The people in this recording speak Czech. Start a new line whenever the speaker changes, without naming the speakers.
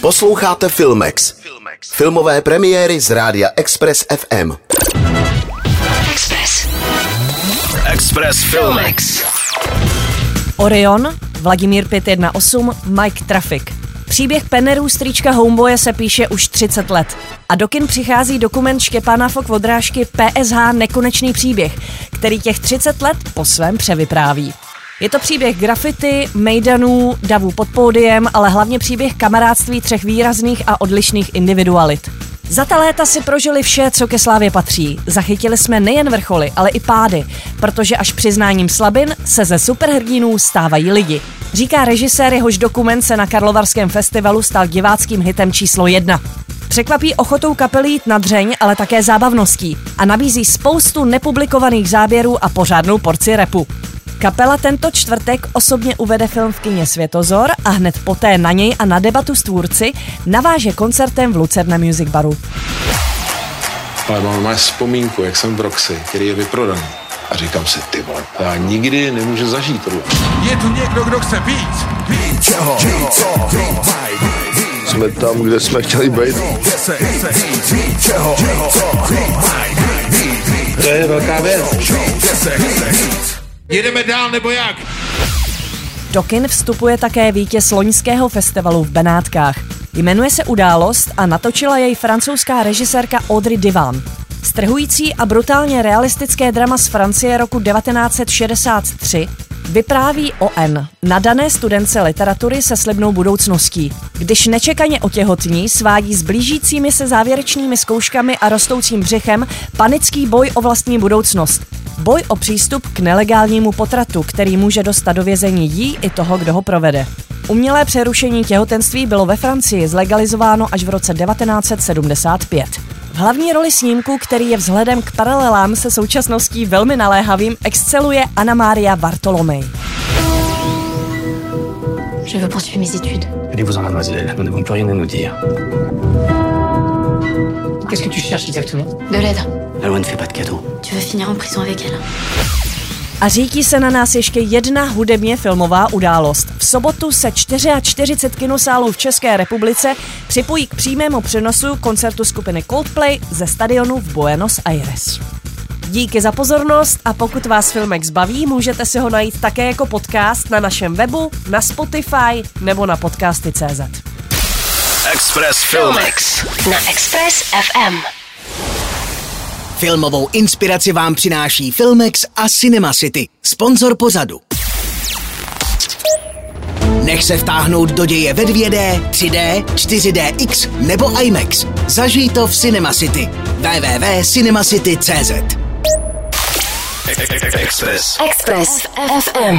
Posloucháte Filmex. Filmové premiéry z rádia Express FM.
Express. Express Filmex.
Orion, Vladimír 518, Mike Traffic. Příběh Pennerů strýčka Homeboye se píše už 30 let. A do kin přichází dokument Štěpána Fok Vodrážky PSH Nekonečný příběh, který těch 30 let po svém převypráví. Je to příběh grafity, mejdanů, davů pod pódiem, ale hlavně příběh kamarádství třech výrazných a odlišných individualit. Za ta léta si prožili vše, co ke slávě patří. Zachytili jsme nejen vrcholy, ale i pády, protože až přiznáním slabin se ze superhrdinů stávají lidi. Říká režisér, jehož dokument se na Karlovarském festivalu stal diváckým hitem číslo jedna. Překvapí ochotou kapely jít na dřeň, ale také zábavností a nabízí spoustu nepublikovaných záběrů a pořádnou porci repu. Kapela tento čtvrtek osobně uvede film v kině Světozor a hned poté na něj a na debatu s tvůrci naváže koncertem v Lucerna Music Baru.
Ale mám máš vzpomínku, jak jsem v Roxy, který je vyprodaný. A říkám si, ty vole, já nikdy nemůžu zažít tohle.
Je tu někdo, kdo chce víc, víc, čeho,
Jsme tam, kde jsme chtěli být. To je velká věc.
Jedeme dál nebo jak?
Do kin vstupuje také vítěz loňského festivalu v Benátkách. Jmenuje se Událost a natočila jej francouzská režisérka Audrey Divan. Strhující a brutálně realistické drama z Francie roku 1963 vypráví o N, nadané studence literatury se slibnou budoucností. Když nečekaně otěhotní, svádí s blížícími se závěrečnými zkouškami a rostoucím břichem panický boj o vlastní budoucnost. Boj o přístup k nelegálnímu potratu, který může dostat do vězení jí i toho, kdo ho provede. Umělé přerušení těhotenství bylo ve Francii zlegalizováno až v roce 1975. V hlavní roli snímku, který je vzhledem k paralelám se současností velmi naléhavým, exceluje Anna Maria Bartolomej.
Je veux poursuivre mes études.
Allez-vous-en, mademoiselle, nous n'avons plus rien à nous dire. Qu'est-ce que tu cherches exactement
De l'aide.
La loi ne fait pas de cadeaux.
Tu veux finir en prison avec elle
A řídí se na nás ještě jedna hudebně filmová událost. V sobotu se 44 kinosálů v České republice připojí k přímému přenosu koncertu skupiny Coldplay ze stadionu v Buenos Aires. Díky za pozornost a pokud vás Filmex baví, můžete si ho najít také jako podcast na našem webu, na Spotify nebo na podcasty.cz.
Express Filmex. Na Express FM.
Filmovou inspiraci vám přináší Filmex a Cinema City, sponzor pořadu. Nech se vtáhnout do děje ve 2D, 3D, 4DX nebo IMAX. Zažij to v Cinema City. www.cinemacity.cz
Express.
Express FM.